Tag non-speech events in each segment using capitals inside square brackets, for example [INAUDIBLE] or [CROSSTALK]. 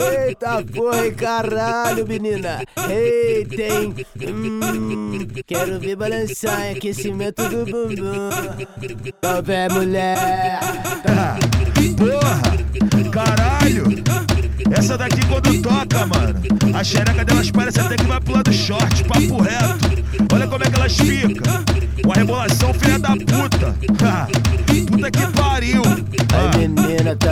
Eita porra, caralho, menina. Eita, hein? Hum, quero ver balançar aquecimento do bumbum. Então vem, mulher. Porra, caralho. Essa daqui quando toca, mano. A xereca delas parece até que vai pro lado short, papo reto. Olha como é que elas ficam. Uma rebolação filha da puta. [LAUGHS] puta que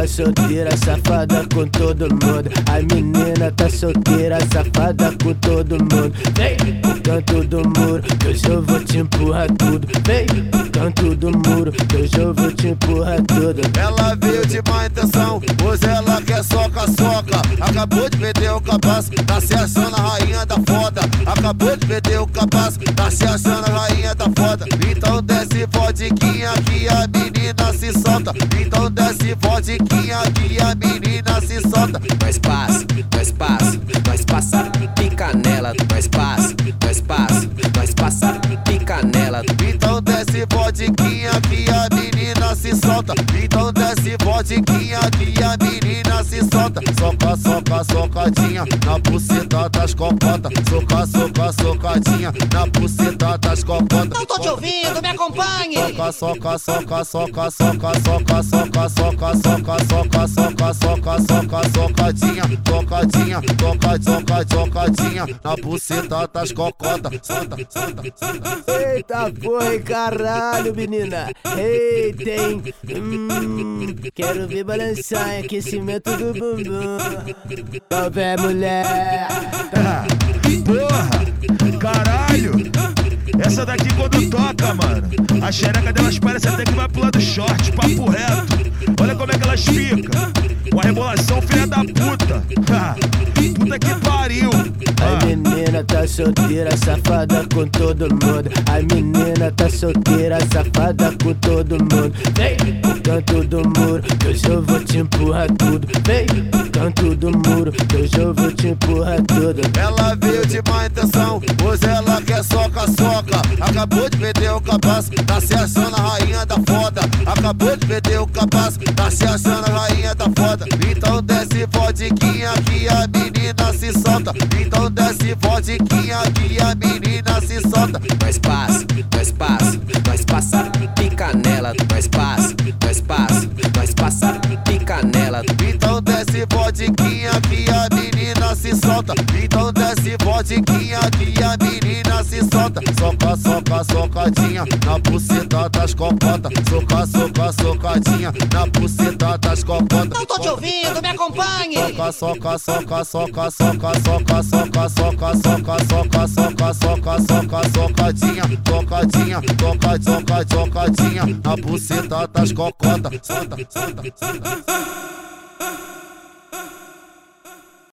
tá solteira, safada com todo mundo. A menina tá solteira, safada com todo mundo. Vem pro canto do muro, que hoje eu vou te empurrar tudo. Vem pro canto do muro, que hoje eu vou te empurrar tudo. Ela veio de má intenção, pois ela quer soca-soca. Acabou de perder o capaz, tá se achando a rainha da foda. Acabou de perder o capaz, tá se achando a rainha da foda. Então desce vodquinha que a menina Então desce vodquinha que a menina se solta. Nós passa, nós passa, nós passa pica nela. Nós passa, nós passa, nós passa pica nela. Então desce vodquinha que a menina se solta. Então desce vodquinha que a menina solta. Soca, soca, socadinha na buceta das cocotas. Soca, soca, socadinha na buceta das cocotas. Não tô te ouvindo, me acompanhe. Soca, soca, soca, soca, soca, soca, soca, soca, soca, soca, soca, soca, soca, socadinha, socadinha, soca, soca, socadinha na buceta das cocotas. Santa, santa, santa. Eita porra, caralho, menina. Eita, hein? Hum, quero ver balançar aquecimento do bumbum. Então vem, mulher. Porra, caralho. Essa daqui quando toca, mano. A xereca delas parece até que vai pro lado short, papo reto. Olha como é que elas ficam. Tá solteira, safada com todo mundo. A menina tá solteira, safada com todo mundo. Vem pro canto do muro, que hoje eu vou te empurrar tudo. Vem pro canto do muro, que hoje eu vou te empurrar tudo. Ela veio de má intenção, pois ela quer soca-soca. Acabou de perder o capaz, tá se achando a rainha da foda. Acabou de perder o capaz, tá se achando a rainha. Vodquinha que a menina se solta. Então desce vodquinha que a menina se solta. Nós passa, nós passa, nós passa pica nela. Nós passa, que a menina se solta. Então desce vodquinha que a menina se solta. Soca, soca, socadinha na buceta das cocotas. Soca, soca, socadinha na buceta das cocotas. Não tô te ouvindo, me acompanhe. Soca, soca, soca, soca, soca, soca, soca, soca, soca, soca, soca, soca, soca, socadinha, socadinha, soca, soca, socadinha na buceta das cocotas. Santa, santa, santa.